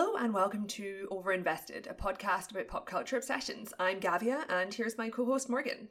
Hello and welcome to Overinvested, a podcast about pop culture obsessions. I'm Gavia and here's my co host Morgan.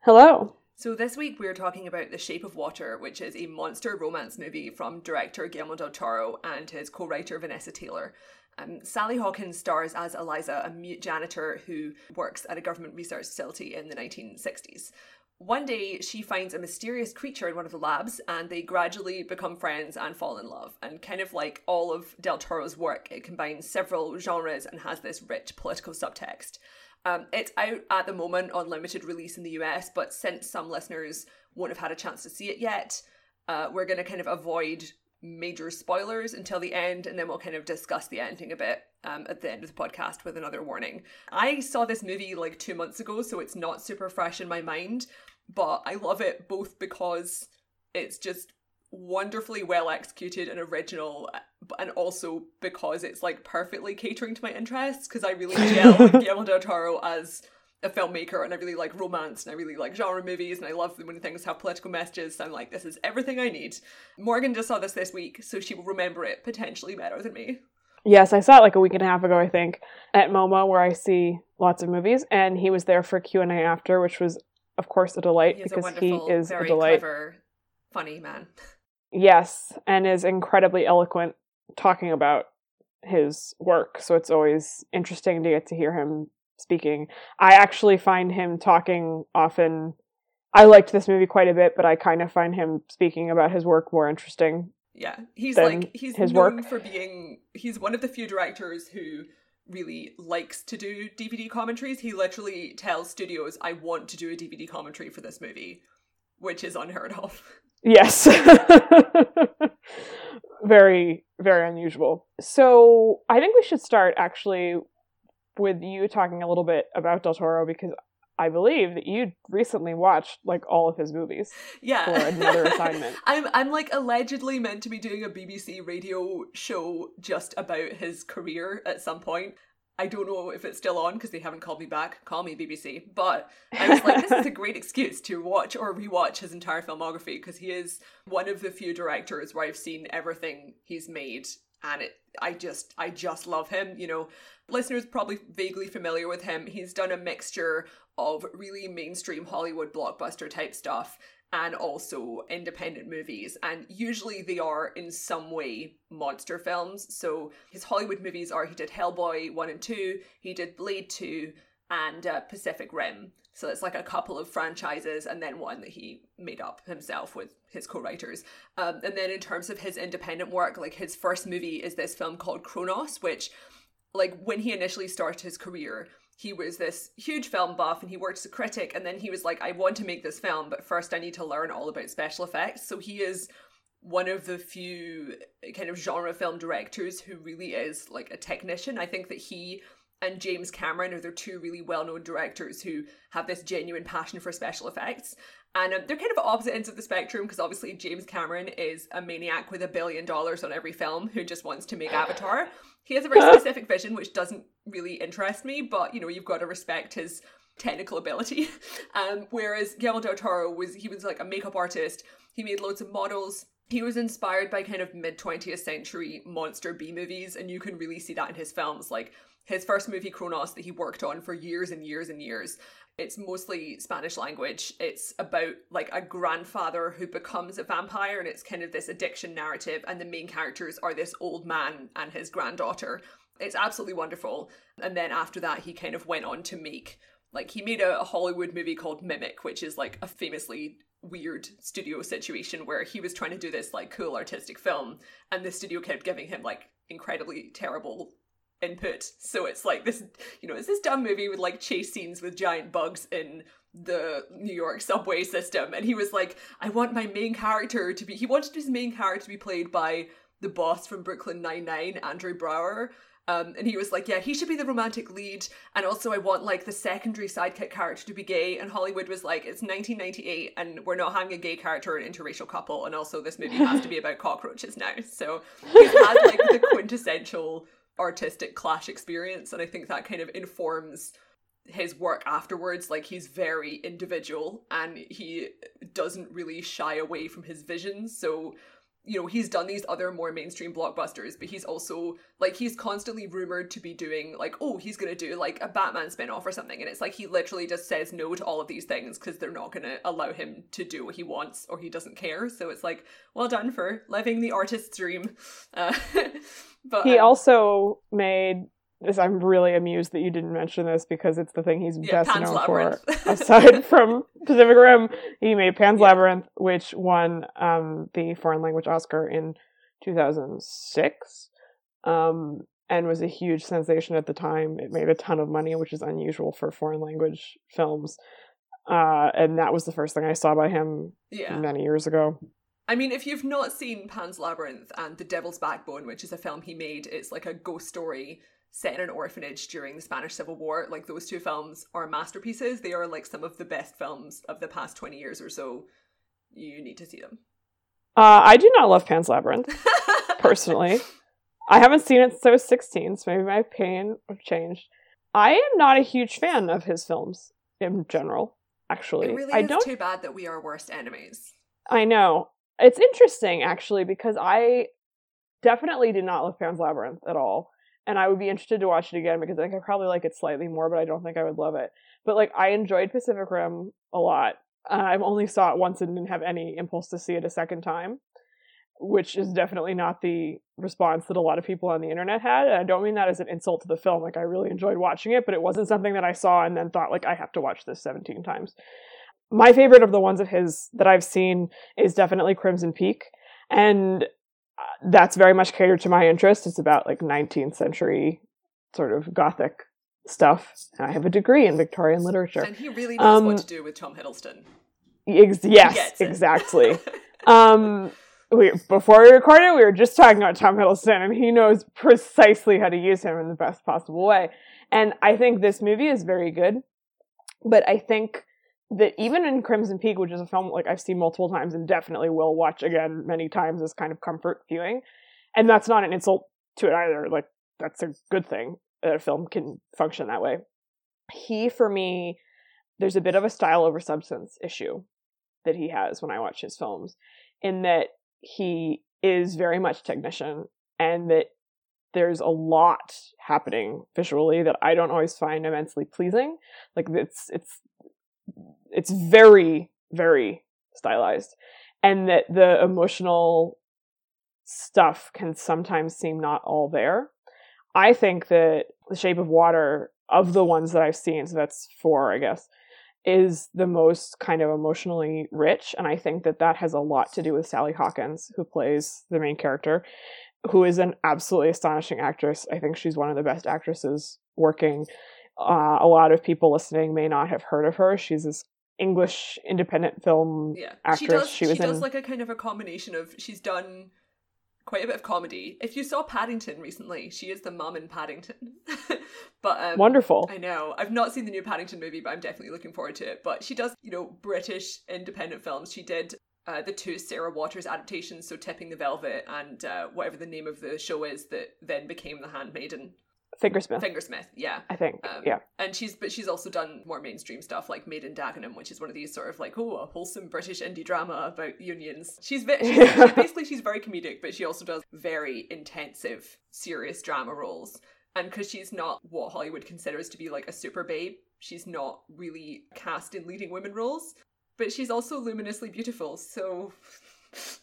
Hello. So, this week we're talking about The Shape of Water, which is a monster romance movie from director Guillermo del Toro and his co writer Vanessa Taylor. Um, Sally Hawkins stars as Elisa, a mute janitor who works at a government research facility in the 1960s. One day, she finds a mysterious creature in one of the labs, and they gradually become friends and fall in love. And kind of like all of Del Toro's work, it combines several genres and has this rich political subtext. Um, it's out at the moment on limited release in the US, but since some listeners won't have had a chance to see it yet, uh, we're going to kind of avoid major spoilers until the end, and then we'll kind of discuss the ending a bit um, at the end of the podcast with another warning. I saw this movie like two months ago, so it's not super fresh in my mind, but I love it both because it's just wonderfully well executed and original and also because it's like perfectly catering to my interests because I really gel with Guillermo del Toro as a filmmaker and I really like romance and I really like genre movies and I love when things have political messages. So I'm like, this is everything I need. Morgan just saw this this week, so she will remember it potentially better than me. Yes, I saw it like a week and a half ago, I think, at MoMA, where I see lots of movies, and he was there for Q and A after, which was, of course, a delight He because a he is very a delight. clever, funny man. Yes, and is incredibly eloquent talking about his work. So it's always interesting to get to hear him speaking. I actually find him talking often. I liked this movie quite a bit, but I kind of find him speaking about his work more interesting. Yeah, he's like he's his known work. for being he's one of the few directors who really likes to do DVD commentaries. He literally tells studios, "I want to do a DVD commentary for this movie," which is unheard of. Yes. very, very unusual. So I think we should start actually with you talking a little bit about Del Toro because I believe that you recently watched like all of his movies. Yeah, For another assignment. I'm I'm like allegedly meant to be doing a BBC radio show just about his career at some point. I don't know if it's still on because they haven't called me back. Call me BBC. But I was like, this is a great excuse to watch or rewatch his entire filmography because he is one of the few directors where I've seen everything he's made, and it. I just, I just love him. You know, listeners probably vaguely familiar with him. He's done a mixture of really mainstream Hollywood blockbuster type stuff and also independent movies. And usually they are in some way monster films. So his Hollywood movies are he did Hellboy 1 and 2, he did Blade 2, and uh, Pacific Rim. So it's like a couple of franchises and then one that he made up himself with his co-writers. Um, and then in terms of his independent work, like his first movie is this film called Cronos, which like when he initially started his career, he was this huge film buff and he worked as a critic and then he was like i want to make this film but first i need to learn all about special effects. So he is one of the few kind of genre film directors who really is like a technician. I think that he and james cameron are the two really well-known directors who have this genuine passion for special effects. And um, they're kind of opposite ends of the spectrum because obviously james cameron is a maniac with a billion dollars on every film who just wants to make avatar he has a very specific vision which doesn't really interest me but you know you've got to respect his technical ability. Um whereas Guillermo del Toro was he was like a makeup artist. He made loads of models. He was inspired by kind of mid 20th century monster B movies and you can really see that in his films. Like his first movie Cronos that he worked on for years and years and years it's mostly Spanish language. It's about like a grandfather who becomes a vampire, and it's kind of this addiction narrative. And the main characters are this old man and his granddaughter. It's absolutely wonderful. And then after that, he kind of went on to make like he made a, a Hollywood movie called Mimic, which is like a famously weird studio situation where he was trying to do this like cool artistic film, and the studio kept giving him like incredibly terrible input. So it's like this, you know, it's this dumb movie with like chase scenes with giant bugs in the New York subway system. And he was like, I want my main character to be, he wanted his main character to be played by the boss from Brooklyn Nine-Nine, Andre Braugher. Um, and he was like, yeah, he should be the romantic lead. And also, I want like the secondary sidekick character to be gay. And Hollywood was like, it's 1998 and we're not having a gay character or an interracial couple. And also, this movie has to be about cockroaches now. So he's had like the quintessential artistic clash experience and i think that kind of informs his work afterwards. Like he's very individual and he doesn't really shy away from his visions. So you know, he's done these other more mainstream blockbusters, but he's also like he's constantly rumored to be doing like, oh, he's gonna do like a Batman spin-off or something. And it's like he literally just says no to all of these things because they're not gonna allow him to do what he wants or he doesn't care. So it's like, well done for living the artist's dream. Uh, but he um, also made this I'm really amused that you didn't mention this because it's the thing he's yeah, best Pan's known Labyrinth. for. Aside from Pacific Rim, he made Pan's yeah. Labyrinth, which won um, the foreign language Oscar in 2006, um, and was a huge sensation at the time. It made a ton of money, which is unusual for foreign language films. Uh, and that was the first thing I saw by him yeah. many years ago. I mean, if you've not seen Pan's Labyrinth and The Devil's Backbone, which is a film he made, it's like a ghost story set in an orphanage during the Spanish Civil War. Like those two films are masterpieces. They are like some of the best films of the past 20 years or so. You need to see them. Uh, I do not love Pan's Labyrinth, personally. I haven't seen it since I was 16, so maybe my opinion changed. I am not a huge fan of his films in general, actually. It really I is don't... too bad that we are worst enemies. I know. It's interesting, actually, because I definitely did not love Pan's Labyrinth at all and I would be interested to watch it again because I think I probably like it slightly more, but I don't think I would love it. But like I enjoyed Pacific Rim a lot. Uh, I've only saw it once and didn't have any impulse to see it a second time, which is definitely not the response that a lot of people on the internet had. And I don't mean that as an insult to the film. Like I really enjoyed watching it, but it wasn't something that I saw and then thought like I have to watch this 17 times. My favorite of the ones of his that I've seen is definitely Crimson Peak. And that's very much catered to my interest. It's about like 19th century sort of gothic stuff. And I have a degree in Victorian literature. And he really knows um, what to do with Tom Hiddleston. Ex- yes, exactly. um, we before we recorded, we were just talking about Tom Hiddleston, and he knows precisely how to use him in the best possible way. And I think this movie is very good, but I think that even in Crimson Peak, which is a film like I've seen multiple times and definitely will watch again many times as kind of comfort viewing, and that's not an insult to it either. Like that's a good thing that a film can function that way. He, for me, there's a bit of a style over substance issue that he has when I watch his films, in that he is very much technician and that there's a lot happening visually that I don't always find immensely pleasing. Like it's it's it's very very stylized and that the emotional stuff can sometimes seem not all there. I think that the shape of water of the ones that i've seen so that's four i guess is the most kind of emotionally rich and i think that that has a lot to do with sally hawkins who plays the main character who is an absolutely astonishing actress. I think she's one of the best actresses working. Uh, a lot of people listening may not have heard of her. She's this English independent film yeah. actress. She does. She, she does in... like a kind of a combination of. She's done quite a bit of comedy. If you saw Paddington recently, she is the mum in Paddington. but um, wonderful. I know. I've not seen the new Paddington movie, but I'm definitely looking forward to it. But she does, you know, British independent films. She did uh, the two Sarah Waters adaptations, so Tipping the Velvet and uh, whatever the name of the show is that then became The Handmaiden. Fingersmith. Fingersmith, yeah. I think. Um, yeah. And she's but she's also done more mainstream stuff like Made in Dagenham, which is one of these sort of like, oh, a wholesome British indie drama about unions. She's, she's, she's basically she's very comedic, but she also does very intensive, serious drama roles. And because she's not what Hollywood considers to be like a super babe, she's not really cast in leading women roles. But she's also luminously beautiful, so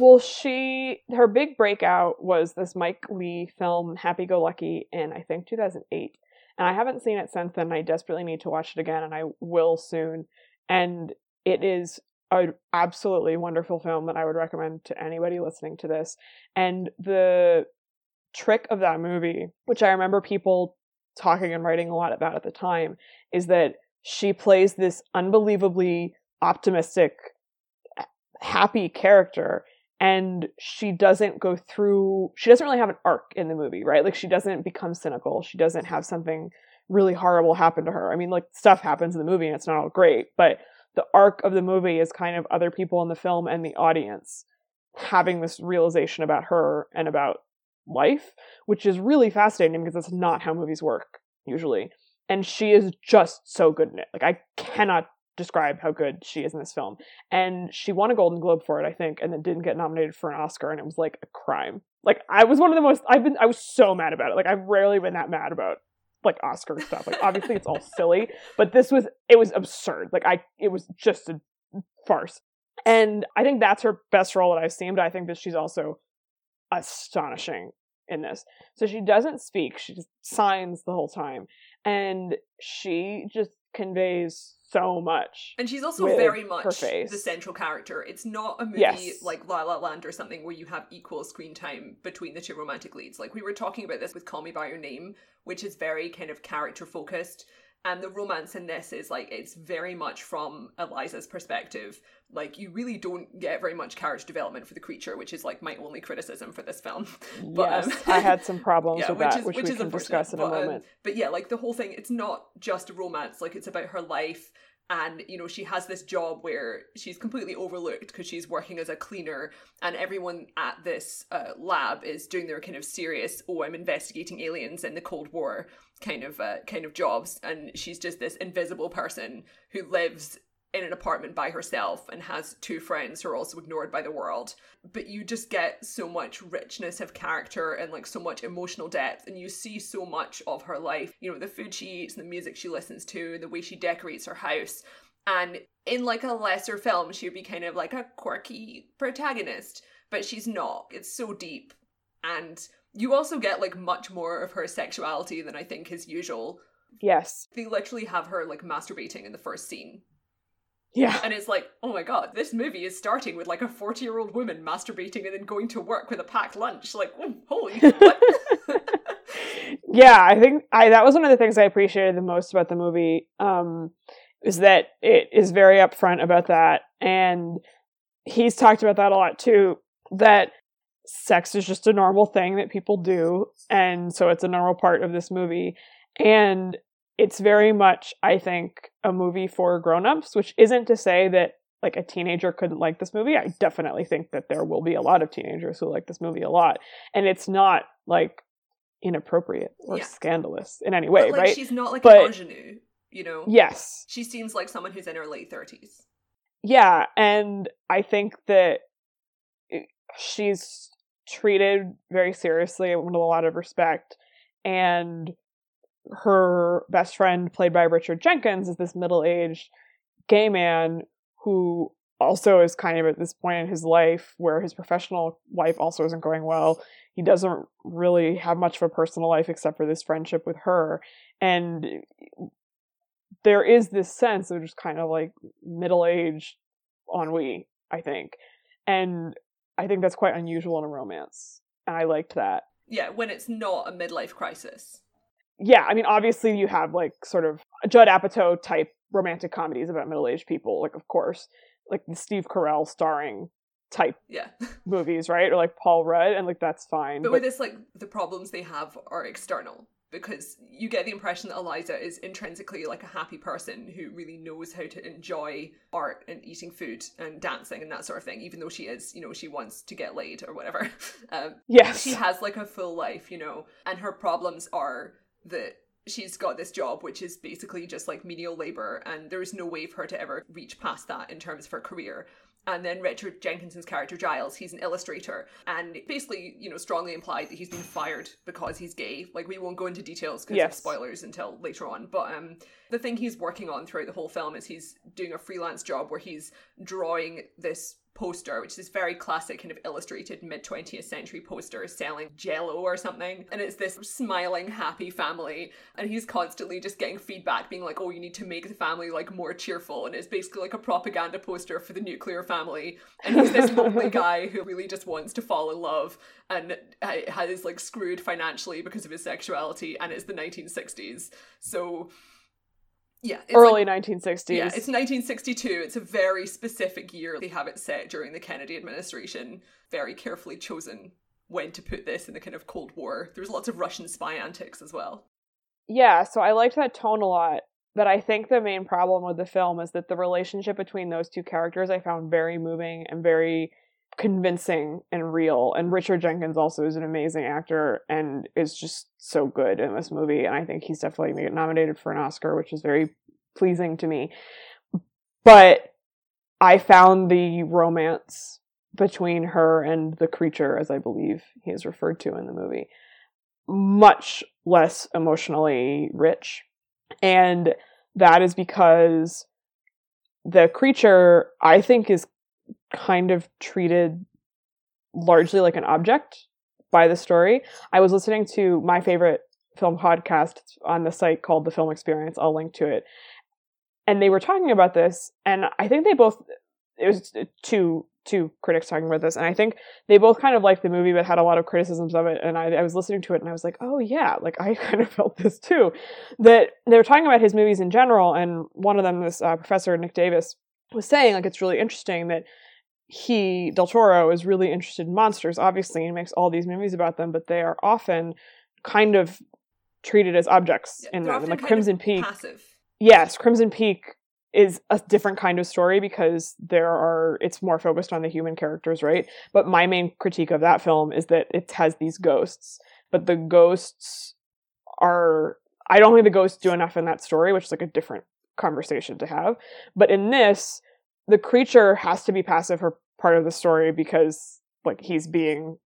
well, she her big breakout was this Mike Leigh film Happy Go Lucky in I think 2008. And I haven't seen it since then. I desperately need to watch it again and I will soon. And it is an absolutely wonderful film that I would recommend to anybody listening to this. And the trick of that movie, which I remember people talking and writing a lot about at the time, is that she plays this unbelievably optimistic happy character and she doesn't go through she doesn't really have an arc in the movie right? Like she doesn't become cynical. She doesn't have something really horrible happen to her. I mean like stuff happens in the movie and it's not all great but the arc of the movie is kind of other people in the film and the audience having this realization about her and about life which is really fascinating because that's not how movies work usually. And she is just so good in it. Like i cannot describe how good she is in this film. And she won a Golden Globe for it, I think, and then didn't get nominated for an Oscar, and it was like a crime. Like I was one of the most I've been I was so mad about it. Like I've rarely been that mad about like Oscar stuff. Like obviously it's all silly, but this was it was absurd. Like I it was just a farce. And I think that's her best role that I've seen, but I think that she's also astonishing in this. So she doesn't speak, she just signs the whole time. And she just conveys so much. And she's also very much the central character. It's not a movie yes. like La La Land or something where you have equal screen time between the two romantic leads. Like we were talking about this with Call Me By Your Name, which is very kind of character focused. And the romance in this is like it's very much from Elisa's perspective. Like you really don't get very much character development for the creature, which is like my only criticism for this film. but, yes, um, I had some problems yeah, with which that, is, which, which we can discuss in but, a um, moment. Um, but yeah, like the whole thing, it's not just a romance. Like it's about her life and you know she has this job where she's completely overlooked because she's working as a cleaner and everyone at this uh, lab is doing their kind of serious oh i'm investigating aliens in the cold war kind of uh, kind of jobs and she's just this invisible person who lives in an apartment by herself and has two friends who are also ignored by the world. But you just get so much richness of character and like so much emotional depth, and you see so much of her life. You know, the food she eats, the music she listens to, the way she decorates her house. And in like a lesser film, she would be kind of like a quirky protagonist, but she's not. It's so deep. And you also get like much more of her sexuality than I think is usual. Yes. They literally have her like masturbating in the first scene yeah. And it's like, oh my god, this movie is starting with like a 40 year old woman masturbating and then going to work with a packed lunch. Like, oh, holy what? yeah, I think I that was one of the things I appreciated the most about the movie. Um, is that it is very upfront about that. And he's talked about that a lot too. That sex is just a normal thing that people do. And so it's a normal part of this movie. And it's very much, I think, a movie for grown-ups, which isn't to say that like a teenager couldn't like this movie. I definitely think that there will be a lot of teenagers who like this movie a lot. And it's not like inappropriate or yeah. scandalous in any way, but, like, right? She's not like but, an ingenue, you know? Yes. She seems like someone who's in her late 30s. Yeah, and I think that she's treated very seriously with a lot of respect and her best friend, played by Richard Jenkins, is this middle aged gay man who also is kind of at this point in his life where his professional life also isn't going well. He doesn't really have much of a personal life except for this friendship with her. And there is this sense of just kind of like middle aged ennui, I think. And I think that's quite unusual in a romance. And I liked that. Yeah, when it's not a midlife crisis yeah, I mean, obviously you have like sort of Judd Apatow type romantic comedies about middle aged people, like of course, like the Steve Carell starring type yeah movies, right? Or like Paul Rudd, and like that's fine. But, but with this, like the problems they have are external because you get the impression that Elisa is intrinsically like a happy person who really knows how to enjoy art and eating food and dancing and that sort of thing, even though she is, you know, she wants to get laid or whatever. Um, yes. She has like a full life, you know, and her problems are that she's got this job which is basically just like menial labor and there's no way for her to ever reach past that in terms of her career and then Richard Jenkins's character Giles, he's an illustrator, and basically, you know, strongly implied that he's been fired because he's gay. Like we won't go into details because yes. of spoilers until later on. But um, the thing he's working on throughout the whole film is he's doing a freelance job where he's drawing this poster, which is very classic kind of illustrated mid 20th century poster selling jello or something. And it's this smiling, happy family. And he's constantly just getting feedback, being like, oh, you need to make the family like more cheerful. And it's basically like a propaganda poster for the nuclear family. And he's this lonely guy who really just wants to fall in love and has like screwed financially because of his sexuality. And it's the 1960s. So yeah, early like, 1960s. Yeah, it's 1962. It's a very specific year. They have it set during the Kennedy administration. Very carefully chosen when to put this in the kind of Cold War. There's lots of Russian spy antics as well. Yeah, so I liked that tone a lot. But I think the main problem with the film is that the relationship between those two characters I found very moving and very convincing and real. And Richard Jenkins also is an amazing actor and is just so good in this movie. And I think he's definitely going to get nominated for an Oscar, which is very pleasing to me. But I found the romance between her and the creature, as I believe he is referred to in the movie, much less emotionally rich. And that is because the creature, I think, is kind of treated largely like an object by the story. I was listening to my favorite film podcast on the site called The Film Experience. I'll link to it. And they were talking about this, and I think they both it was two two critics talking about this, and I think they both kind of liked the movie, but had a lot of criticisms of it. And I, I was listening to it, and I was like, oh yeah, like I kind of felt this too. That they were talking about his movies in general, and one of them, this uh, professor Nick Davis, was saying like it's really interesting that he Del Toro is really interested in monsters. Obviously, he makes all these movies about them, but they are often kind of treated as objects Yeah, in them. Like Crimson Peak, Passive. yes, Crimson Peak is a different kind of story because there are it's more focused on the human characters, right? But my main critique of that film is that it has these ghosts, but the ghosts are I don't think the ghosts do enough in that story, which is like a different conversation to have. But in this, the creature has to be passive for part of the story because like he's being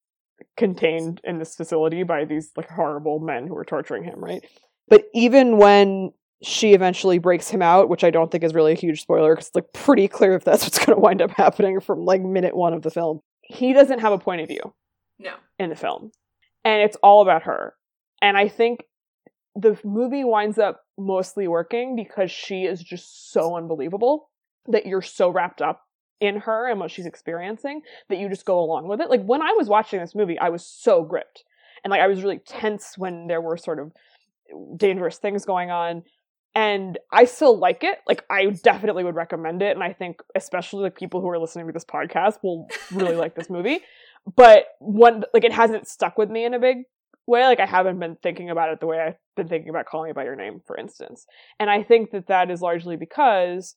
contained in this facility by these like horrible men who are torturing him, right? But even when she eventually breaks him out, which I don't think is really a huge spoiler because it's like pretty clear if that's what's going to wind up happening from like minute one of the film. He doesn't have a point of view No. in the film, and it's all about her. And I think the movie winds up mostly working because she is just so unbelievable that you're so wrapped up in her and what she's experiencing that you just go along with it. Like when I was watching this movie, I was so gripped. And like I was really tense when there were sort of dangerous things going on. And I still like it. Like I definitely would recommend it. And I think especially like people who are listening to this podcast will really like this movie. But one like it hasn't stuck with me in a big way. Like I haven't been thinking about it the way I've been thinking about calling me by your name, for instance. And I think that that is largely because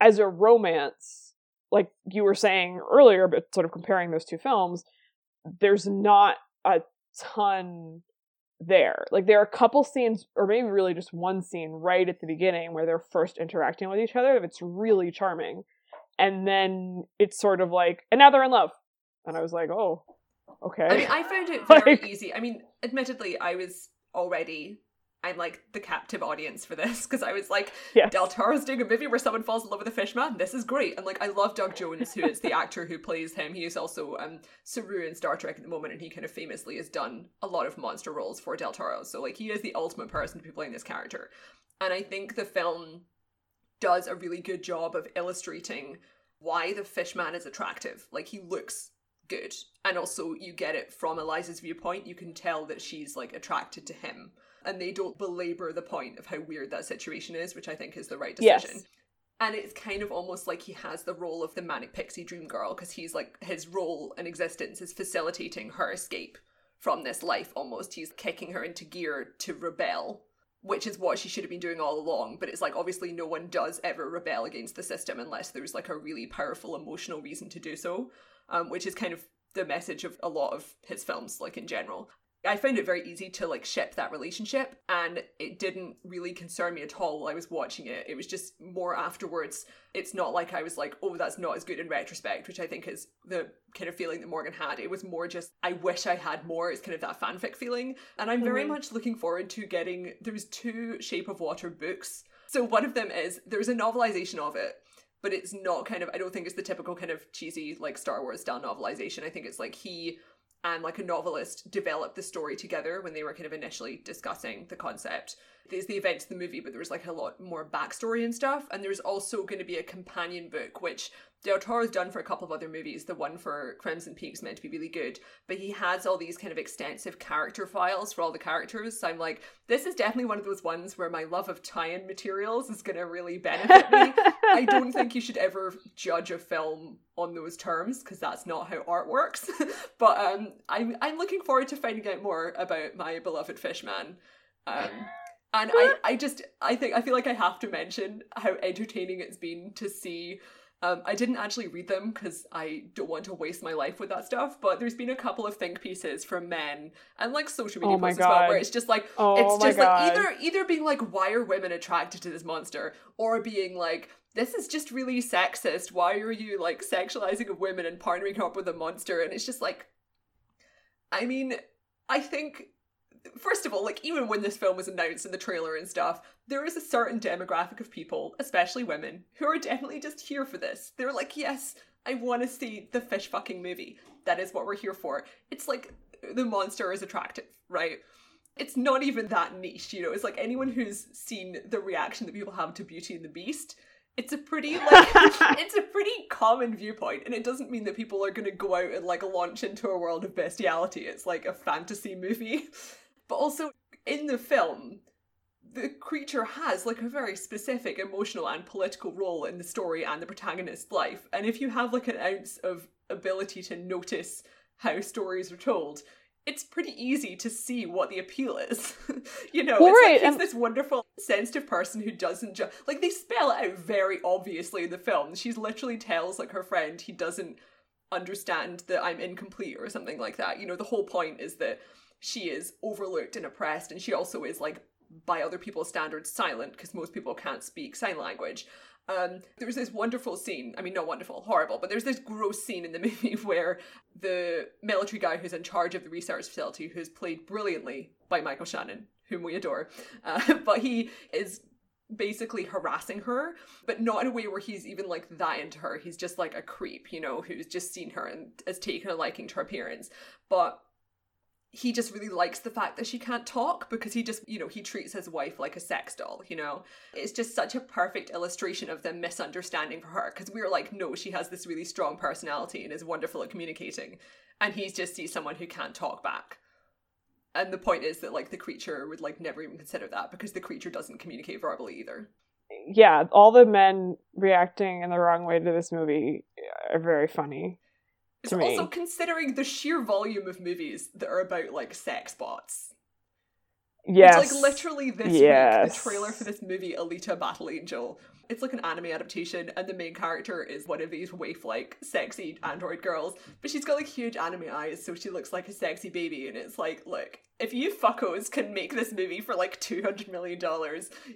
as a romance, like you were saying earlier, but sort of comparing those two films, there's not a ton there. Like there are a couple scenes, or maybe really just one scene right at the beginning where they're first interacting with each other. It's really charming. And then it's sort of like, and now they're in love. And I was like, oh, okay. I mean, I found it very Like- easy. I mean, admittedly, I was already. I'm like the captive audience for this because I was like, Yes. Del Toro's doing a movie where someone falls in love with a fish man. This is great. And like, I love Doug Jones, who is the actor who plays him. He is also um Saru in Star Trek at the moment, and he kind of famously has done a lot of monster roles for Del Toro. So like, he is the ultimate person to be playing this character. And I think the film does a really good job of illustrating why the fish man is attractive. Like, he looks good. And also, you get it from Elisa's viewpoint. You can tell that she's like attracted to him. And they don't belabor the point of how weird that situation is, which I think is the right decision. Yes. And it's kind of almost like he has the role of the manic pixie dream girl because he's like his role and existence is facilitating her escape from this life almost. He's kicking her into gear to rebel, which is what she should have been doing all along. But it's like obviously no one does ever rebel against the system unless there's like a really powerful emotional reason to do so, um, which is kind of the message of a lot of his films, like in general. I found it very easy to like ship that relationship and it didn't really concern me at all while I was watching it. It was just more afterwards. It's not like I was like, oh, that's not as good in retrospect, which I think is the kind of feeling that Morgan had. It was more just, I wish I had more. It's kind of that fanfic feeling. And I'm very Mhm. much looking forward to getting, there's two Shape of Water books. So one of them is, there's a novelization of it but it's not kind of I don't think it's the typical kind of cheesy like Star Wars style novelization. I think it's like he and like a novelist developed the story together when they were kind of initially discussing the concept. There's the events of the movie, but there was like a lot more backstory and stuff. And there's also going to be a companion book, which Del Toro's done for a couple of other movies. The one for Crimson Peak's meant to be really good, but he has all these kind of extensive character files for all the characters. So I'm like, this is definitely one of those ones where my love of tie-in materials is going to really benefit me. I don't think you should ever judge a film on those terms because that's not how art works. but um, I'm I'm looking forward to finding out more about my beloved Fishman. Um, and I, I just I think I feel like I have to mention how entertaining it's been to see Um, I didn't actually read them because I don't want to waste my life with that stuff. But there's been a couple of think pieces from men and like social media Oh posts as well, where it's just like Oh it's just God. like either either being like, why are women attracted to this monster, or being like, this is just really sexist. Why are you like sexualizing women and partnering up with a monster? And it's just like, I mean, I think first of all, like even when this film was announced in the trailer and stuff, there is a certain demographic of people, especially women, who are definitely just here for this. They're like, yes, I want to see the fish fucking movie. That is what we're here for. It's like the monster is attractive, right? It's not even that niche, you know. It's like anyone who's seen the reaction that people have to Beauty and the Beast. It's a pretty like it's a pretty common viewpoint, and it doesn't mean that people are going to go out and like launch into a world of bestiality. It's like a fantasy movie, but also in the film, the creature has like a very specific emotional and political role in the story and the protagonist's life. And if you have like an ounce of ability to notice how stories are told, it's pretty easy to see what the appeal is. you know, Well, it's right, like and- this wonderful, sensitive person who doesn't just like they spell it out very obviously in the film. She's literally tells like her friend he doesn't understand that I'm incomplete or something like that. You know, the whole point is that she is overlooked and oppressed, and she also is like by other people's standards silent because most people can't speak sign language. Um, there's this wonderful scene. I mean, not wonderful, horrible, but there's this gross scene in the movie where the military guy who's in charge of the research facility, who's played brilliantly by Michael Shannon, whom we adore, uh, but he is basically harassing her, but not in a way where he's even like that into her. He's just like a creep, you know, who's just seen her and has taken a liking to her appearance. But he just really likes the fact that she can't talk because he just, you know, he treats his wife like a sex doll, you know? It's just such a perfect illustration of the misunderstanding for her because we're like, no, she has this really strong personality and is wonderful at communicating. And he's just sees someone who can't talk back. And the point is that like the creature would like never even consider that because the creature doesn't communicate verbally either. yeah, all the men reacting in the wrong way to this movie are very funny. It's me. also considering the sheer volume of movies that are about like sex bots. Yes. It's like literally this week, the trailer for this movie, Alita Battle Angel. It's like an anime adaptation, and the main character is one of these waif like sexy android girls, but she's got like huge anime eyes, so she looks like a sexy baby. And it's like, look, if you fuckos can make this movie for like $200 million,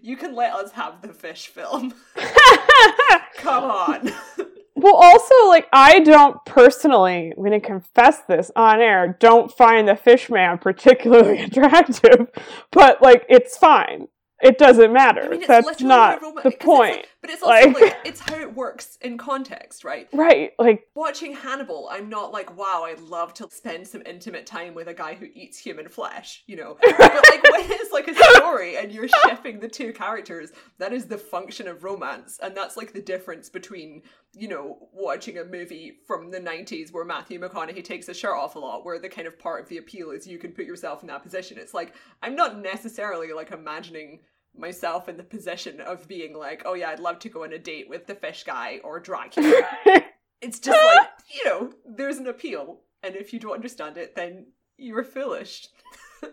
you can let us have the fish film. Come on. Well, also, like, I don't personally, I'm going to confess this on air, don't find the fish man particularly attractive, but, like, it's fine. It doesn't matter. I mean, That's not the point. like- but it's also Like- like it's how it works in context, right? right. Like, watching Hannibal, I'm not like, wow, I'd love to spend some intimate time with a guy who eats human flesh, you know. But like when it's like a story and you're shipping the two characters, that is the function of romance. And that's like the difference between, you know, watching a movie from the 90s where Matthew McConaughey takes his shirt off a lot, where the kind of part of the appeal is you can put yourself in that position. It's like, I'm not necessarily like imagining myself in the position of being like, oh yeah, I'd love to go on a date with the fish guy or Dracula. It's just like you know there's an appeal and if you don't understand it then you're foolish.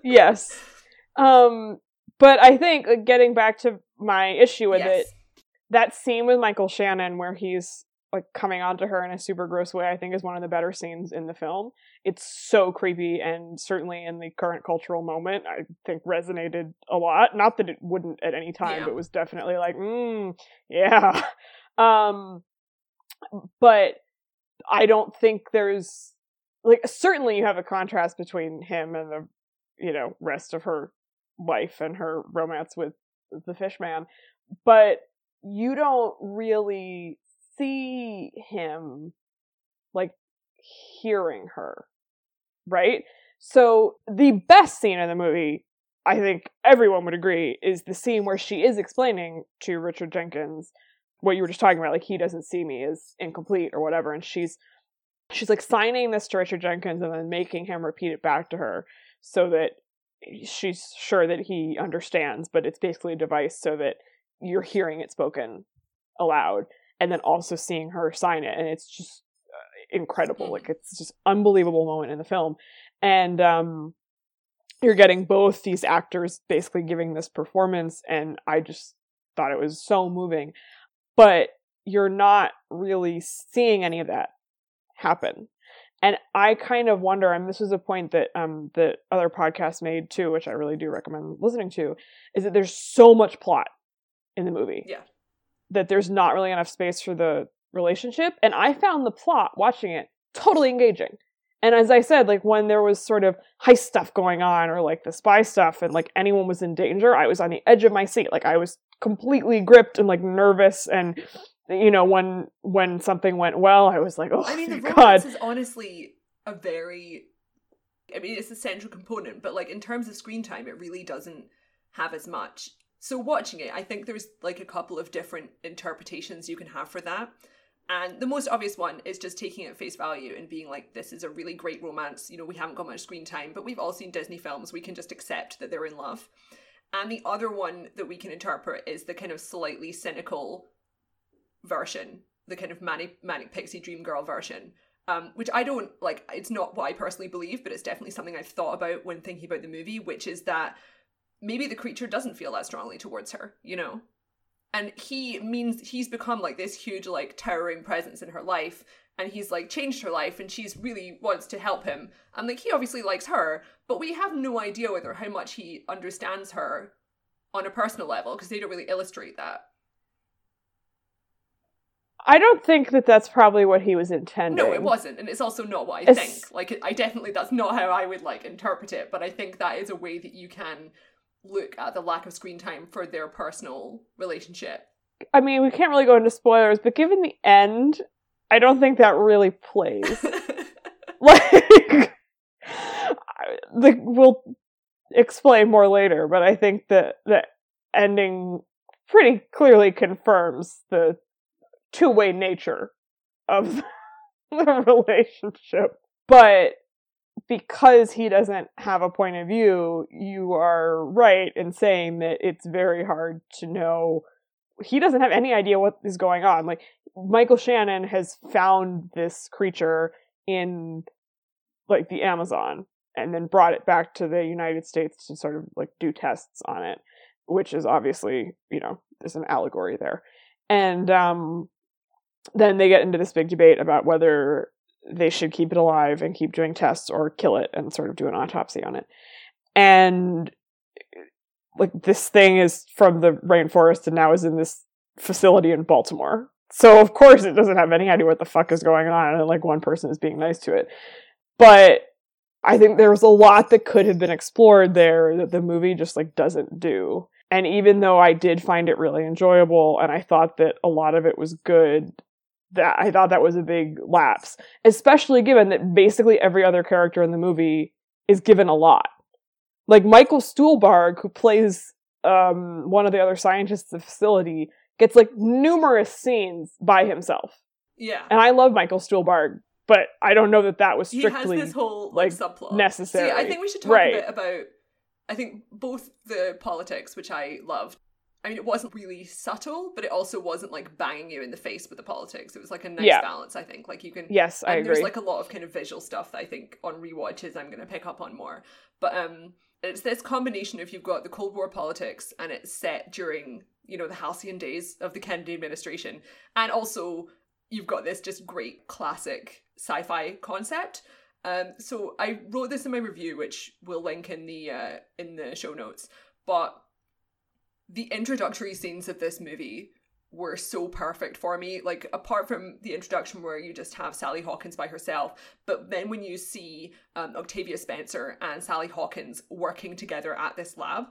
Yes. Um, but I think, like, getting back to my issue with it, that scene with Michael Shannon where he's like coming onto her in a super gross way, I think is one of the better scenes in the film. It's so creepy and certainly in the current cultural moment, I think resonated a lot. Not that it wouldn't at any time, Yeah. but it was definitely like, mm, yeah. Um, but I don't think there's like certainly you have a contrast between him and the you know rest of her life and her romance with the fish man but you don't really see him like hearing her right? So the best scene in the movie i think everyone would agree is the scene where she is explaining to richard jenkins what you were just talking about like he doesn't see me is incomplete or whatever and she's she's like signing this to richard jenkins and then making him repeat it back to her so that she's sure that he understands but it's basically a device so that you're hearing it spoken aloud and then also seeing her sign it and it's just uh, incredible Mhm. like it's just unbelievable moment in the film and um you're getting both these actors basically giving this performance and i just thought it was so moving but you're not really seeing any of that happen. And I kind of wonder, and this was a point that um that other podcasts made too, which I really do recommend listening to, is that there's so much plot in the movie. Yeah. That there's not really enough space for the relationship. And I found the plot watching it totally engaging. And as I said, like when there was sort of heist stuff going on or like the spy stuff and like anyone was in danger, I was on the edge of my seat. Like I was completely gripped and like nervous and you know when when something went well i was like oh I mean, the romance god is honestly a very. I mean, it's a central component, but like in terms of screen time, it really doesn't have as much. So watching it, I think there's like a couple of different interpretations you can have for that. And the most obvious one is just taking it at face value and being like, this is a really great romance. You know, we haven't got much screen time, but we've all seen Disney films. We can just accept that they're in love. And the other one that we can interpret is the kind of slightly cynical version, the kind of manic, manic pixie dream girl version, um, which I don't like. It's not what I personally believe, but it's definitely something I've thought about when thinking about the movie, which is that maybe the creature doesn't feel that strongly towards her, you know? And he means he's become like this huge, like, towering presence in her life, and he's like changed her life, and she's really wants to help him. And like, he obviously likes her, but we have no idea whether how much he understands her on a personal level because they don't really illustrate that. i don't think that that's probably what he was intending No, it wasn't, and it's also not what I It's- think. Like, I definitely that's not how I would like interpret it, but I think that is a way that you can look at the lack of screen time for their personal relationship. i mean we can't really go into spoilers but given the end i don't think that really plays like the we'll explain more later but i think that the ending pretty clearly confirms the two-way nature of the relationship but because he doesn't have a point of view you are right in saying that it's very hard to know. He doesn't have any idea what is going on. Like michael shannon has found this creature in like the amazon and then brought it back to the united states to sort of like do tests on it which is obviously you know there's an allegory there. And um then they get into this big debate about whether they should keep it alive and keep doing tests or kill it and sort of do an autopsy on it and like this thing is from the rainforest and now is in this facility in Baltimore. So of course it doesn't have any idea what the fuck is going on and like one person is being nice to it. But I think there was a lot that could have been explored there that the movie just like doesn't do. And even though I did find it really enjoyable and I thought that a lot of it was good, that I thought that was a big lapse, especially given that basically every other character in the movie is given a lot. Like Michael Stuhlbarg, who plays um, one of the other scientists at the facility, gets like numerous scenes by himself. Yeah. And I love Michael Stuhlbarg, but I don't know that that was He has strictly this whole like, like, subplot. necessary. See, I think we should talk Right. a bit about. I think both the politics, which I loved. I mean, it wasn't really subtle, but it also wasn't like banging you in the face with the politics. It was like a nice Yeah. balance. I think, like you can. Yes, I and agree. there's like a lot of kind of visual stuff that I think on rewatches I'm going to pick up on more. But um, it's this combination of you've got the Cold War politics and it's set during you know the halcyon days of the Kennedy administration, and also you've got this just great classic sci-fi concept. Um, so I wrote this in my review, which we'll link in the uh, in the show notes. But the introductory scenes of this movie were so perfect for me. Like apart from the introduction where you just have Sally Hawkins by herself, but then when you see um, Octavia Spencer and Sally Hawkins working together at this lab.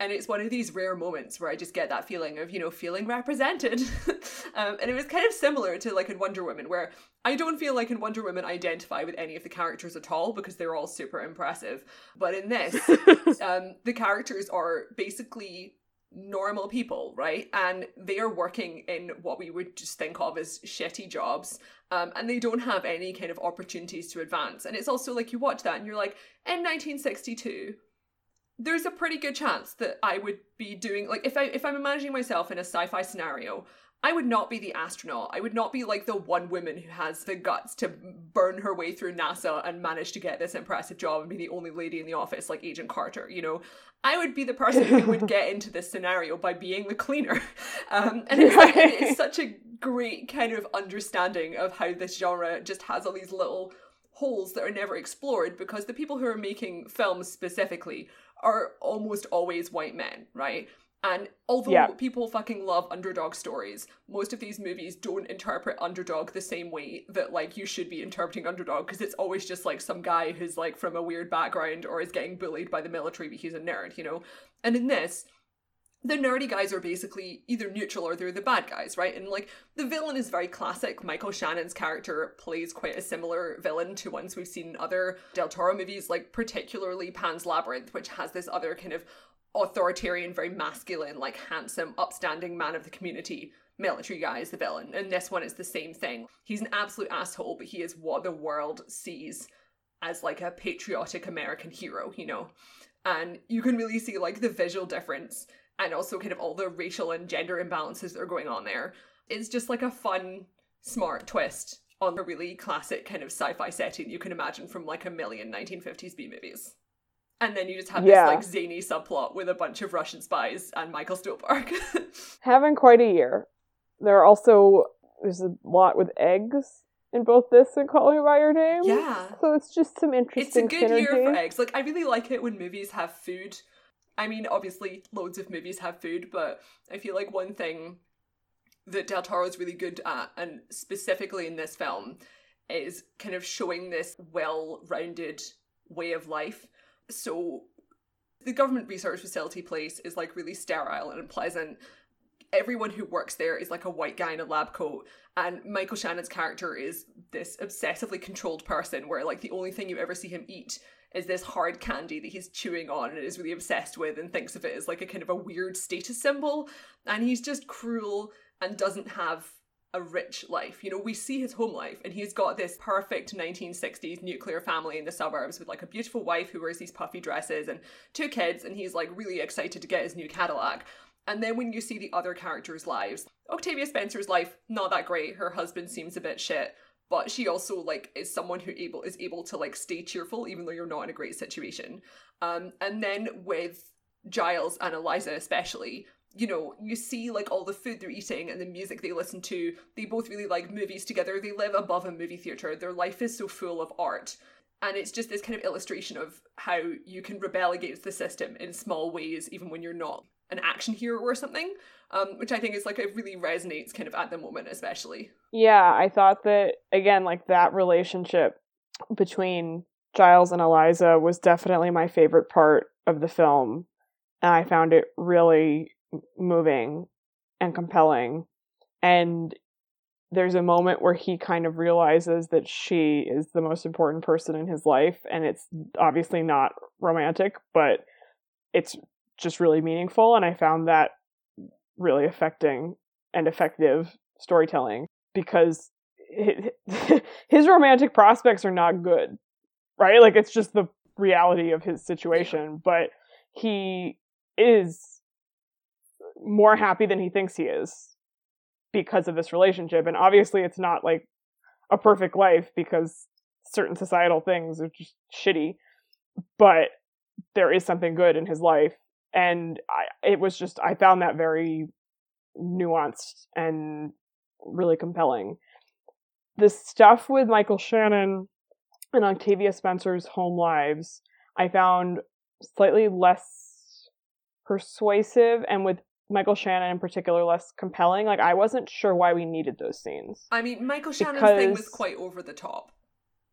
And it's one of these rare moments where I just get that feeling of, you know, feeling represented. um, and it was kind of similar to like in Wonder Woman, where I don't feel like in Wonder Woman I identify with any of the characters at all because they're all super impressive. But in this, um, the characters are basically normal people, right? And they are working in what we would just think of as shitty jobs. Um, and they don't have any kind of opportunities to advance. And it's also like you watch that and you're like, in 1962, there's a pretty good chance that I would be doing like if I if I'm imagining myself in a sci-fi scenario, I would not be the astronaut. I would not be like the one woman who has the guts to burn her way through NASA and manage to get this impressive job and be the only lady in the office like Agent Carter, you know? I would be the person who would get into this scenario by being the cleaner. Um, and it's, like, it's such a great kind of understanding of how this genre just has all these little holes that are never explored because the people who are making films specifically are almost always white men, right? And although yeah. people fucking love underdog stories, most of these movies don't interpret underdog the same way that like you should be interpreting underdog because it's always just like some guy who's like from a weird background or is getting bullied by the military but he's a nerd, you know. And in this, the nerdy guys are basically either neutral or they're the bad guys, right? And like the villain is very classic. Michael Shannon's character plays quite a similar villain to ones we've seen in other Del Toro movies, like particularly Pan's Labyrinth, which has this other kind of authoritarian, very masculine, like handsome, upstanding man of the community military guy is the villain. And this one is the same thing. He's an absolute asshole, but he is what the world sees as like a patriotic American hero, you know? And you can really see like the visual difference and also kind of all the racial and gender imbalances that are going on there. It's just like a fun, smart twist on a really classic kind of sci-fi setting you can imagine from like a million 1950s B movies. And then you just have yeah. this like zany subplot with a bunch of Russian spies and Michael Stuhlbarg. Having quite a year. There are also there's a lot with eggs in both this and Call Me by Your Name. Yeah. So it's just some interesting. It's a good synergy. year for eggs. Like I really like it when movies have food. I mean, obviously, loads of movies have food, but I feel like one thing that Del Toro is really good at, and specifically in this film, is kind of showing this well-rounded way of life so the government research facility place is like really sterile and unpleasant. Everyone who works there is like a white guy in a lab coat, and Michael Shannon's character is this obsessively controlled person where like the only thing you ever see him eat is this hard candy that he's chewing on and is really obsessed with and thinks of it as like a kind of a weird status symbol. And he's just cruel and doesn't have a rich life. You know, we see his home life, and he's got this perfect 1960s nuclear family in the suburbs with like a beautiful wife who wears these puffy dresses and two kids, and he's like really excited to get his new Cadillac. And then when you see the other characters' lives, Octavia Spencer's life not that great. Her husband seems a bit shit, but she also like is someone who able is able to like stay cheerful even though you're not in a great situation. Um, and then with Giles and Elisa especially, you know, you see like all the food they're eating and the music they listen to. They both really like movies together. They live above a movie theater. Their life is so full of art. And it's just this kind of illustration of how you can rebel against the system in small ways, even when you're not an action hero or something. Um, which I think is like it really resonates kind of at the moment, especially. Yeah, I thought that again, like that relationship between Giles and Elisa was definitely my favorite part of the film. And I found it really moving and compelling. And there's a moment where he kind of realizes that she is the most important person in his life. And it's obviously not romantic, but it's just really meaningful. And I found that really affecting and effective storytelling because his romantic prospects are not good, right? Like it's just the reality of his situation, but he is more happy than he thinks he is because of this relationship. And obviously, it's not like a perfect life because certain societal things are just shitty, but there is something good in his life. And I, it was just, I found that very nuanced and really compelling. The stuff with Michael Shannon and Octavia Spencer's home lives, I found slightly less persuasive and with Michael Shannon in particular less compelling. Like I wasn't sure why we needed those scenes. I mean, Michael Shannon's because, thing was quite over the top.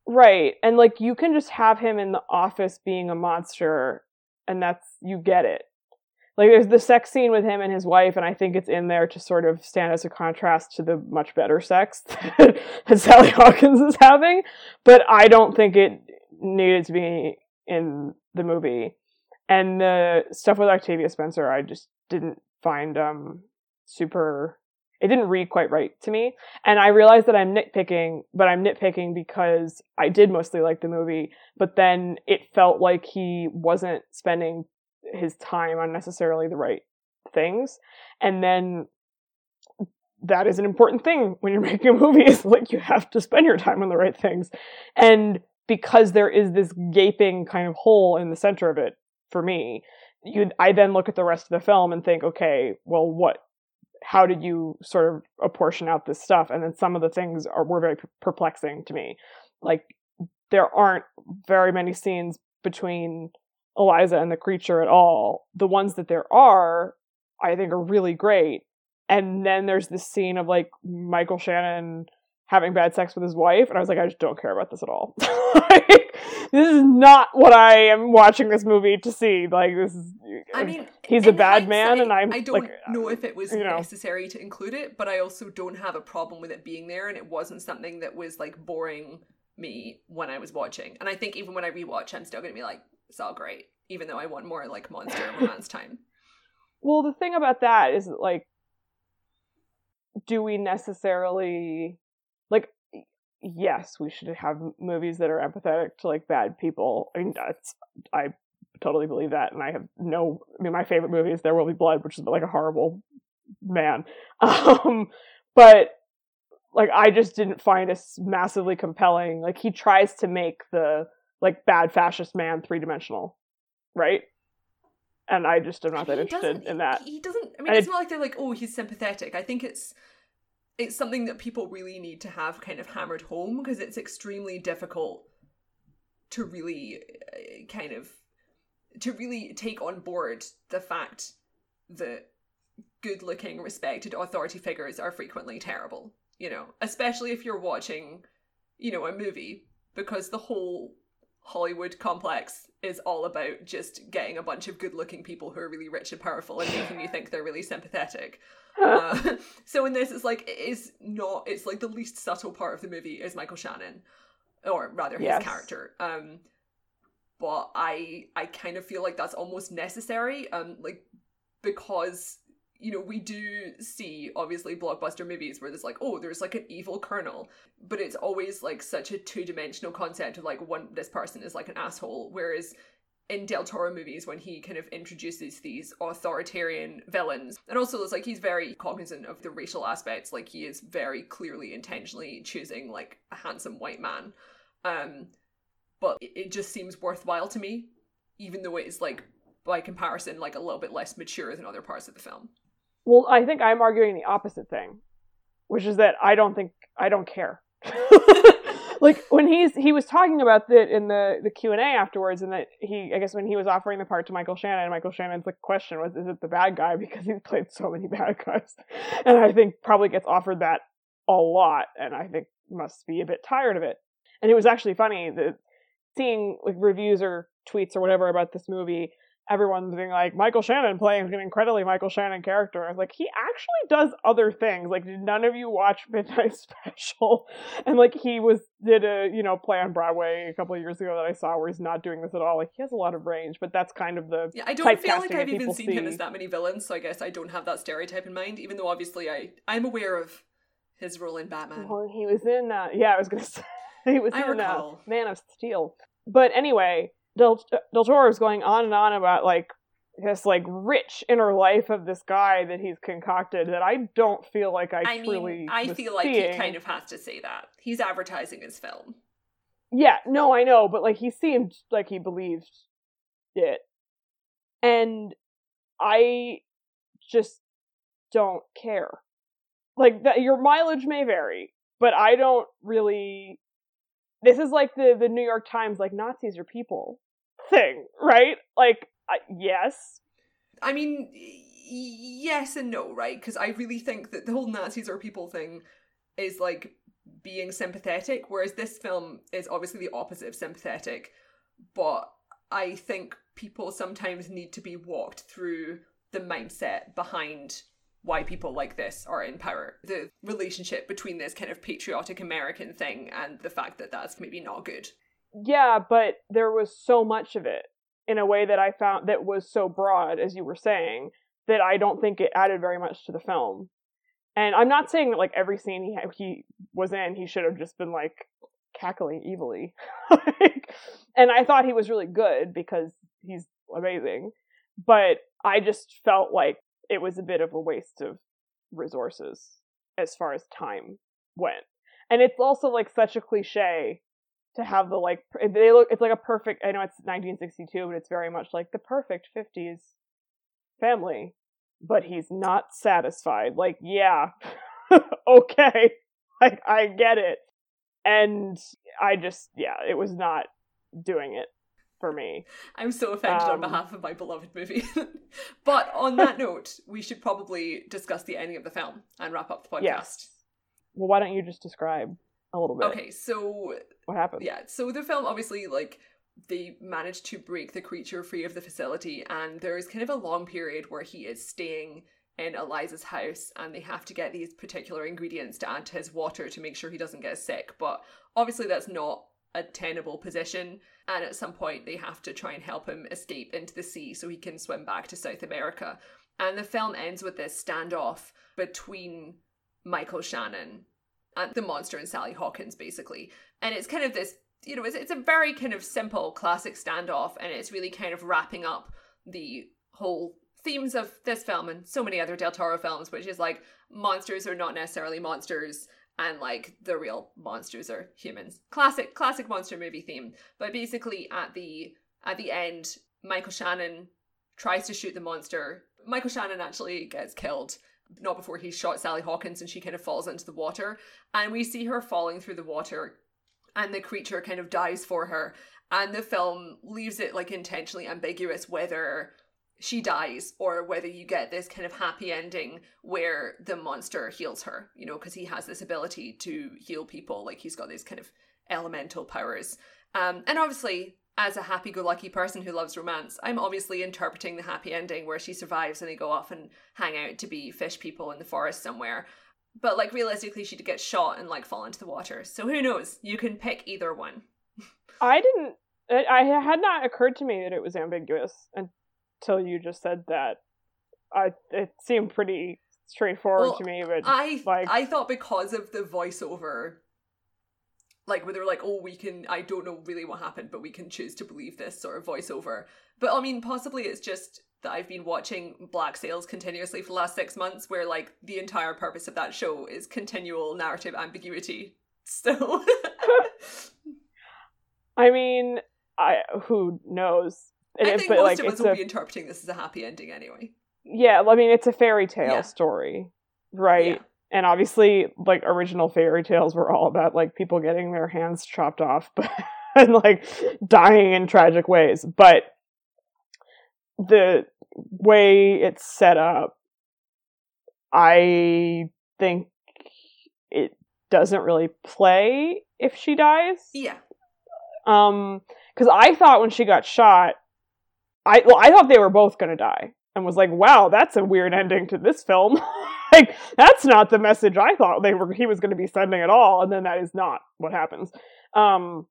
Right. And like you can just have him in the office being a monster and that's you get it. Like there's the sex scene with him and his wife and I think it's in there to sort of stand as a contrast to the much better sex that Sally Hawkins is having, but I don't think it needed to be in the movie. And the stuff with Octavia Spencer I just didn't find um super it didn't read quite right to me. And I realized that I'm nitpicking, but I'm nitpicking because I did mostly like the movie, but then it felt like he wasn't spending his time on necessarily the right things. And then that is an important thing when you're making a movie is like you have to spend your time on the right things and because there is this gaping kind of hole in the center of it for me you i then look at the rest of the film and think okay well what how did you sort of apportion out this stuff? And then some of the things are were very perplexing to me. Like there aren't very many scenes between Elisa and the creature at all. The ones that there are i think are really great. And then there's this scene of like Michael Shannon having bad sex with his wife, and I was like, I just don't care about this at all. like, this is not what I am watching this movie to see. Like this is. I mean, he's a bad man, and I'm. I don't like, know if it was you know. necessary to include it, but I also don't have a problem with it being there, and it wasn't something that was like boring me when I was watching. And I think even when I rewatch, I'm still gonna be like, it's all great, even though I want more like monster romance time. Well, the thing about that is that, like do we necessarily yes we should have movies that are empathetic to like bad people i mean that's i totally believe that and i have no i mean my favorite movie is there will be blood which is like a horrible man um but like i just didn't find it massively compelling like he tries to make the like bad fascist man three-dimensional right and I just am not that He interested in that. He doesn't. I mean, And it's it- not like they're like, oh, he's sympathetic. I think it's it's something that people really need to have kind of hammered home because it's extremely difficult to really uh, kind of to really take on board the fact that good-looking, respected authority figures are frequently terrible. You know, especially if you're watching, you know, a movie because the whole Hollywood complex is all about just getting a bunch of good-looking people who are really rich and powerful and making you think they're really sympathetic. Uh, so in this, it's like it is not. It's like the least subtle part of the movie is Michael Shannon, or rather his Yes. character. Um, but I I kind of feel like that's almost necessary. Um, like because you know we do see obviously blockbuster movies where there's like oh there's like an evil colonel, but it's always like such a two dimensional concept of like one this person is like an asshole, whereas in Del Toro movies when he kind of introduces these authoritarian villains. And also it's like he's very cognizant of the racial aspects, like he is very clearly intentionally choosing like a handsome white man. Um but it, it just seems worthwhile to me, even though it is like by comparison like a little bit less mature than other parts of the film. Well, I think I'm arguing the opposite thing, which is that I don't think I don't care. like when he's he was talking about that in the the Q and A afterwards, and that he I guess when he was offering the part to Michael Shannon, Michael Shannon's like question was, is it the bad guy because he's played so many bad guys, and I think probably gets offered that a lot, and I think must be a bit tired of it. And it was actually funny that seeing like reviews or tweets or whatever about this movie everyone's being like Michael Shannon playing an incredibly Michael Shannon character. I was like, he actually does other things. Like, did none of you watch Midnight Special? And like, he was did a you know play on Broadway a couple of years ago that I saw where he's not doing this at all. Like, he has a lot of range, but that's kind of the Yeah, I don't feel like I've even seen him as that many villains, so I guess I don't have that stereotype in mind, even though obviously I I'm aware of his role in Batman. Well, he was in. Uh, yeah, I was gonna say he was I in uh. Man of Steel. But anyway, Del Del Toro is going on and on about like this like rich inner life of this guy that he's concocted that I don't feel like I, I truly. mean, I feel like seeing. he kind of has to say that. He's advertising his film. Yeah, no, I know, but like he seemed like he believed it. And I just don't care. Like that your mileage may vary, but I don't really This is like the the New York Times like Nazis are people thing, right? Like yes. I mean, yes and no, right? Because I really think that the whole Nazis are people thing is like being sympathetic, whereas this film is obviously the opposite of sympathetic. But I think people sometimes need to be walked through the mindset behind why people like this are in power. The relationship between this kind of patriotic American thing and the fact that that's maybe not good. Yeah, but there was so much of it in a way that I found that was so broad, as you were saying, that I don't think it added very much to the film. And I'm not saying that like every scene he he was in, he should have just been like cackling evilly. like, and I thought he was really good because he's amazing. But I just felt like it was a bit of a waste of resources. as far as time went. And it's also like such a cliche to have the like they look it's like a perfect I know it's 1962 but it's very much like the perfect 50s family. But he's not satisfied. Like yeah okay. Like I get it. And I just yeah it was not doing it for me. I'm so offended um, on behalf of my beloved movie. But on that note we should probably discuss the ending of the film and wrap up the podcast. Yes. well why don't you just describe a little bit. Okay, so what happened? Yeah, so the film obviously like they managed to break the creature free of the facility, and there's kind of a long period where he is staying in Elisa's house, and they have to get these particular ingredients to add to his water to make sure he doesn't get sick. But obviously, that's not a tenable position, and at some point, they have to try and help him escape into the sea so he can swim back to South America. And the film ends with this standoff between Michael Shannon and the monster and Sally Hawkins, basically. And it's kind of this, you know, it's, it's a very kind of simple classic standoff, and it's really kind of wrapping up the whole themes of this film and so many other Del Toro films, which is like monsters are not necessarily monsters and like the real monsters are humans. Classic classic monster movie theme. But basically at the at the end, Michael Shannon tries to shoot the monster. Michael Shannon actually gets killed not before he shot Sally Hawkins and she kind of falls into the water. And we see her falling through the water and the creature kind of dies for her. And the film leaves it like intentionally ambiguous whether she dies or whether you get this kind of happy ending where the monster heals her, you know, because he has this ability to heal people. Like he's got these kind of elemental powers. Um, and obviously, as a happy go lucky person who loves romance, I'm obviously interpreting the happy ending where she survives and they go off and hang out to be fish people in the forest somewhere. But like realistically, she'd get shot and like fall into the water. So who knows? You can pick either one. I didn't. It, I had not occurred to me that it was ambiguous until you just said that. I it seemed pretty straightforward well, to me, but I like I thought because of the voiceover like where they were like, oh, we can, I don't know really what happened, but we can choose to believe this sort of voiceover. But I mean, possibly it's just that I've been watching Black Sails continuously for the last six months, where like the entire purpose of that show is continual narrative ambiguity. So, I mean, I who knows? I think most like, of us will a, be interpreting this as a happy ending anyway. Yeah, I mean, it's a fairy tale yeah. story, right? Yeah and obviously like original fairy tales were all about like people getting their hands chopped off but and like dying in tragic ways. But the way it's set up i think it doesn't really play if she dies. Yeah. Um because i thought when she got shot i well i thought they were both gonna die and was like wow that's a weird ending to this film like that's not the message I thought they were he was going to be sending at all, and then that is not what happens. Um,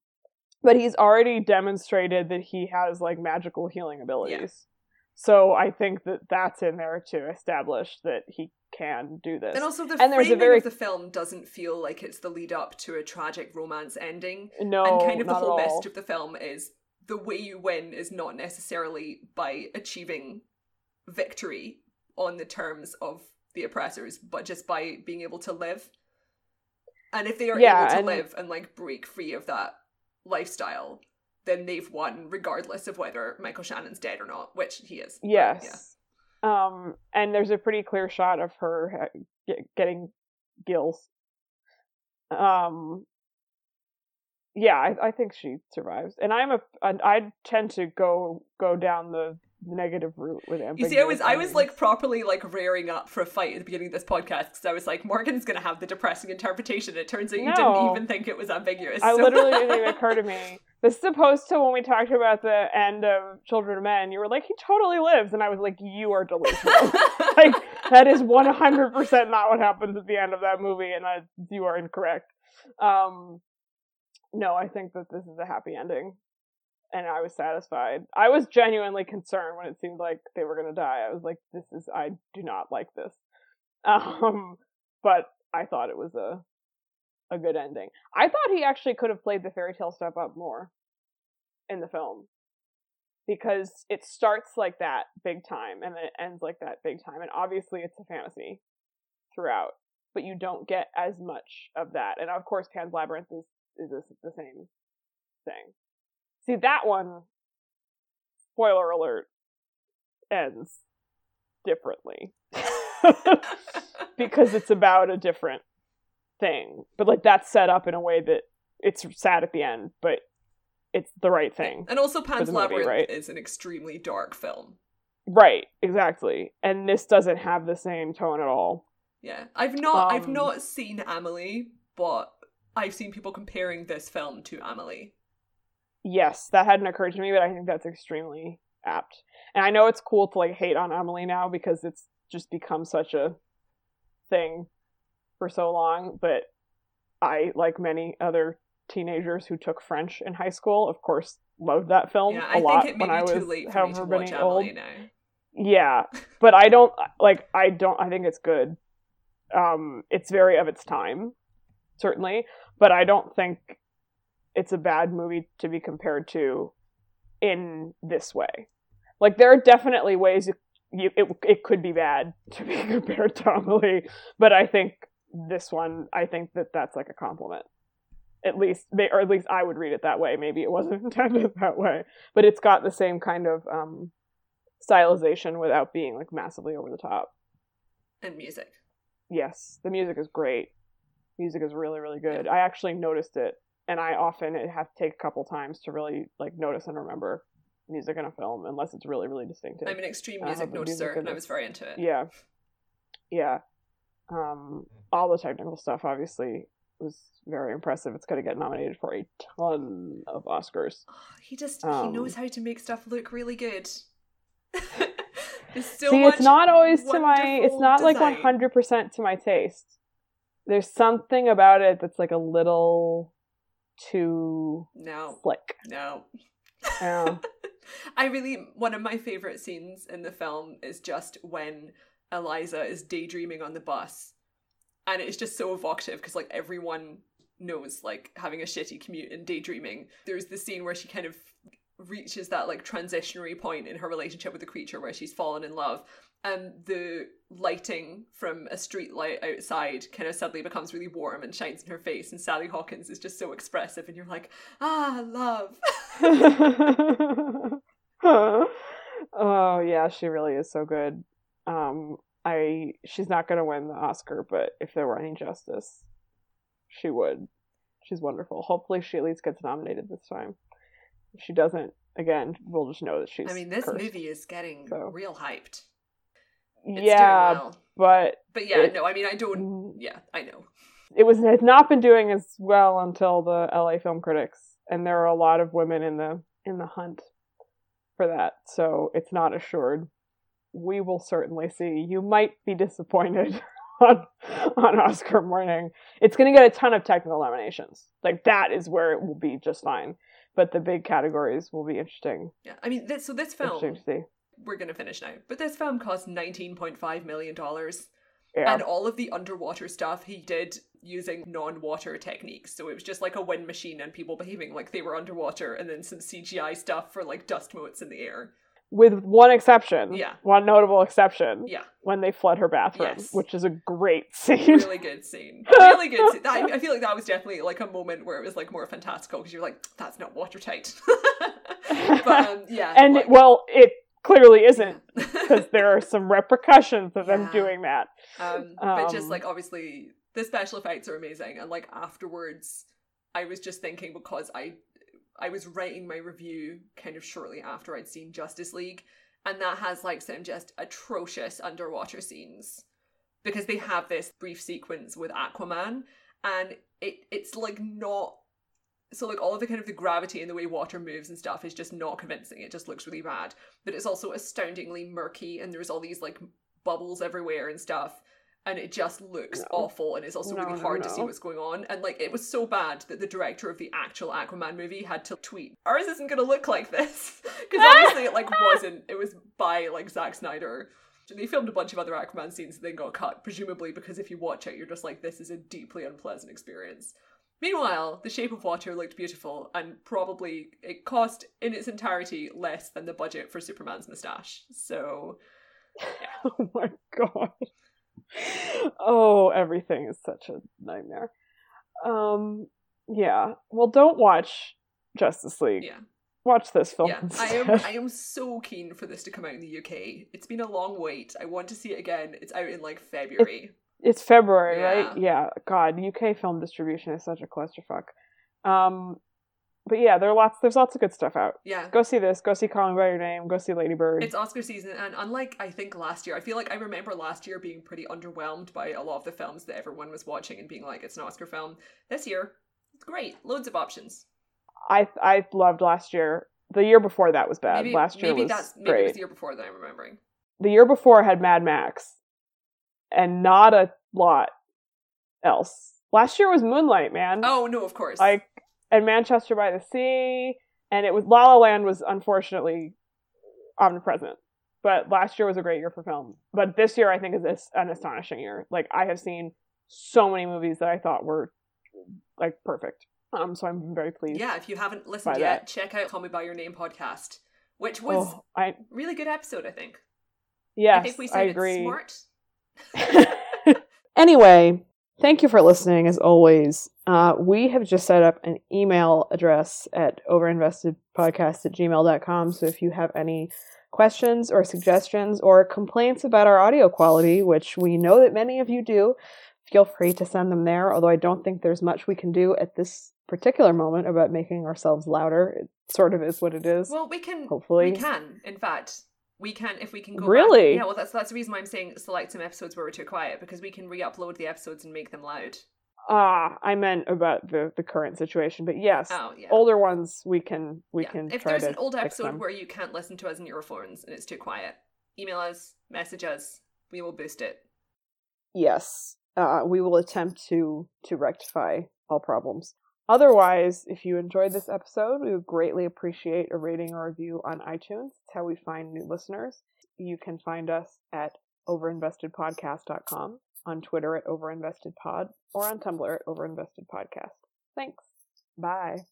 but he's already demonstrated that he has like magical healing abilities. Yeah. So I think that that's in there to establish that he can do this. And also the and framing a very... of the film doesn't feel like it's the lead up to a tragic romance ending. No, and kind of the whole message of the film is the way you win is not necessarily by achieving victory on the terms of the oppressors, but just by being able to live. And if they are yeah, able to and... live and like break free of that lifestyle, then they've won regardless of whether Michael Shannon's dead or not, which he is. Yes. But, yeah. Um, and there's a pretty clear shot of her getting gills. Um, yeah, I, I think she survives, and I'm a I tend to go go down the negative route with You see, I was I was like properly like rearing up for a fight at the beginning of this podcast because I was like, Morgan's gonna have the depressing interpretation. It turns out you didn't even think it was ambiguous. I so. literally didn't even occur to me. This is opposed to when we talked about the end of Children of Men. You were like, he totally lives, and I was like, you are delusional. like that is one hundred percent not what happens at the end of that movie, and I, you are incorrect. Um, no, I think that this is a happy ending and I was satisfied. I was genuinely concerned when it seemed like they were to die. I was like, this is, I do not like this. Um, but I thought it was a, a good ending. I thought he actually could have played the fairy tale stuff up more in the film because it starts like that big time and then it ends like that big time. And obviously it's a fantasy throughout. but you don't get as much of that. And of course, Pan's Labyrinth is is the same thing. See that one. Spoiler alert. Ends differently because it's about a different thing. But like that's set up in a way that it's sad at the end, but it's the right thing. And also Pan's movie, Labyrinth right? is an extremely dark film. Right, exactly. And this doesn't have the same tone at all. Yeah. I've not I've Um, not seen Amelie, but I've seen people comparing this film to Amelie. Yes, that hadn't occurred to me, but I think that's extremely apt. And I know it's cool to like hate on Amelie now because it's just become such a thing for so long, but I, like many other teenagers who took French in high school, of course, loved that film Yeah, a lot when I was too late for me however many old. Now. Yeah, but I don't like. I don't. I think it's good. Um, it's very of its time, certainly, but I don't think it's a bad movie to be compared to in this way. Like there are definitely ways you, you it it could be bad to be compared to Amelie, but I think this one, I think that that's like a compliment. At least, may- or at least I would read it that way. Maybe it wasn't intended that way, but it's got the same kind of um, stylization without being like massively over the top. And music. Yes, the music is great. Music is really really good. I actually noticed it, and I often have to take a couple times to really like notice and remember music in a film, unless it's really really distinctive. I'm an extreme music music noticer, in and I was very into it. yeah, yeah. Um, all the technical stuff obviously was very impressive. It's going to get nominated for a ton of Oscars. Oh, he just he Um, knows how to make stuff look really good. See, it's not always to my. It's not like one hundred percent to my taste. There's something about it that's like a little too No, slick. no. Yeah. Oh. I really one of my favorite scenes in the film is just when Elisa is daydreaming on the bus, and it's just so evocative because like everyone knows like having a shitty commute and daydreaming. There's the scene where she kind of reaches that like transitionary point in her relationship with the creature where she's fallen in love and the lighting from a street light outside kind of suddenly becomes really warm and shines in her face and Sally Hawkins is just so expressive and you're like ah love oh yeah, she really is so good. Um, I she's not gonna win the Oscar, but if there were any justice, she would. She's wonderful. Hopefully, she at least gets nominated this time. If she doesn't, again, we'll just know that she's. I mean this cursed. movie is getting So. real hyped it's yeah, well but but yeah it- no I mean I don't mm, yeah I know it was has not been doing as well until the LA Film Critics, and there are a lot of women in the in the hunt for that. So it's not assured. We will certainly see. You might be disappointed on on Oscar morning. It's going to get a ton of technical nominations. Like that is where it will be just fine. But the big categories will be interesting. yeah I mean this so this film To we're gonna finish now but this film cost 19.5 million dollars Yeah. and all of the underwater stuff he did using non-water techniques so it was just like a wind machine and people behaving like they were underwater and then some cgi stuff for like dust motes in the air With one exception. Yeah. One notable exception. yeah When they flood her bathroom, Yes. which is a great scene. really good scene really good scene. That, I feel like that was definitely like a moment where it was like more fantastical because you're like that's not watertight but um, yeah and like- well, it clearly isn't because there are some repercussions of them Yeah. doing that. Um, but just Um, like obviously the special effects are amazing, and like afterwards, I was just thinking because I I was writing my review kind of shortly after I'd seen Justice League, and that has like some just atrocious underwater scenes because they have this brief sequence with Aquaman, and it it's like not. So like all of the kind of the gravity and the way water moves and stuff is just not convincing. It just looks really bad. But it's also astoundingly murky and there's all these like bubbles everywhere and stuff. And it just looks No. awful and it's also No, really no, hard to see what's going on. And like it was so bad that the director of the actual aquaman movie had to tweet ours isn't going to look like this. Because obviously it like wasn't. It was by like Zack snyder. They filmed a bunch of other aquaman scenes that then got cut presumably because if you watch it you're just like this is a deeply unpleasant experience Meanwhile, The Shape of Water looked beautiful and probably it cost in its entirety less than the budget for Superman's moustache. So oh my god. Oh, everything is such a nightmare. Um, yeah. Well, don't watch Justice League. Yeah. Watch this film. Yeah, I am. I am so keen for this to come out in the UK. It's been a long wait. I want to see it again. It's out in like February. It's February, Yeah. right? Yeah. God, UK film distribution is such a clusterfuck. Um, but yeah, there are lots. There's lots of good stuff out. Yeah, Go see this. Go see Call Me by Your Name. Go see Lady Bird. it's Oscar season, and unlike I think last year, I feel like I remember last year being pretty underwhelmed by a lot of the films that everyone was watching and being like, "It's an Oscar film." This year, it's great. Loads of options. I I loved last year. The year before that was bad. maybe last year maybe was that's maybe great. it was the year before that I'm remembering. the year before had Mad Max, and not a lot else. Last year was Moonlight, man. Oh no, of course. like and Manchester by the Sea, and it was La La Land was unfortunately omnipresent. But last year was a great year for film. But this year, I think, is this an astonishing year. Like I have seen so many movies that I thought were like perfect. Um, so I'm very pleased. yeah, if you haven't listened yet, that. check out "Call Me by Your Name" podcast, which was Oh, I really good episode. I think. yes, I think we said I it's agree. smart. anyway, thank you for listening as always. Uh, we have just set up an email address at overinvestedpodcast at gmail.com. So if you have any questions or suggestions or complaints about our audio quality, which we know that many of you do, feel free to send them there. Although I don't think there's much we can do at this particular moment about making ourselves louder. It sort of is what it is. Well, we can. Hopefully. we can. In fact, we can if we can go. Really? Back. Yeah. Well, that's that's the reason why I'm saying select some episodes where we're too quiet because we can re-upload the episodes and make them loud. Ah, I meant about the, the current situation. But yes, Oh yeah. older ones we can we Yeah. can If there's an old episode them. where you can't listen to us in your phones and it's too quiet, email us, message us. We will boost it. yes uh, we will attempt to to rectify all problems otherwise if you enjoyed this episode we would greatly appreciate a rating or review on itunes. It's how we find new listeners. You can find us at overinvestedpodcast.com on twitter at overinvestedpod or on tumblr at overinvestedpodcast. Thanks. Bye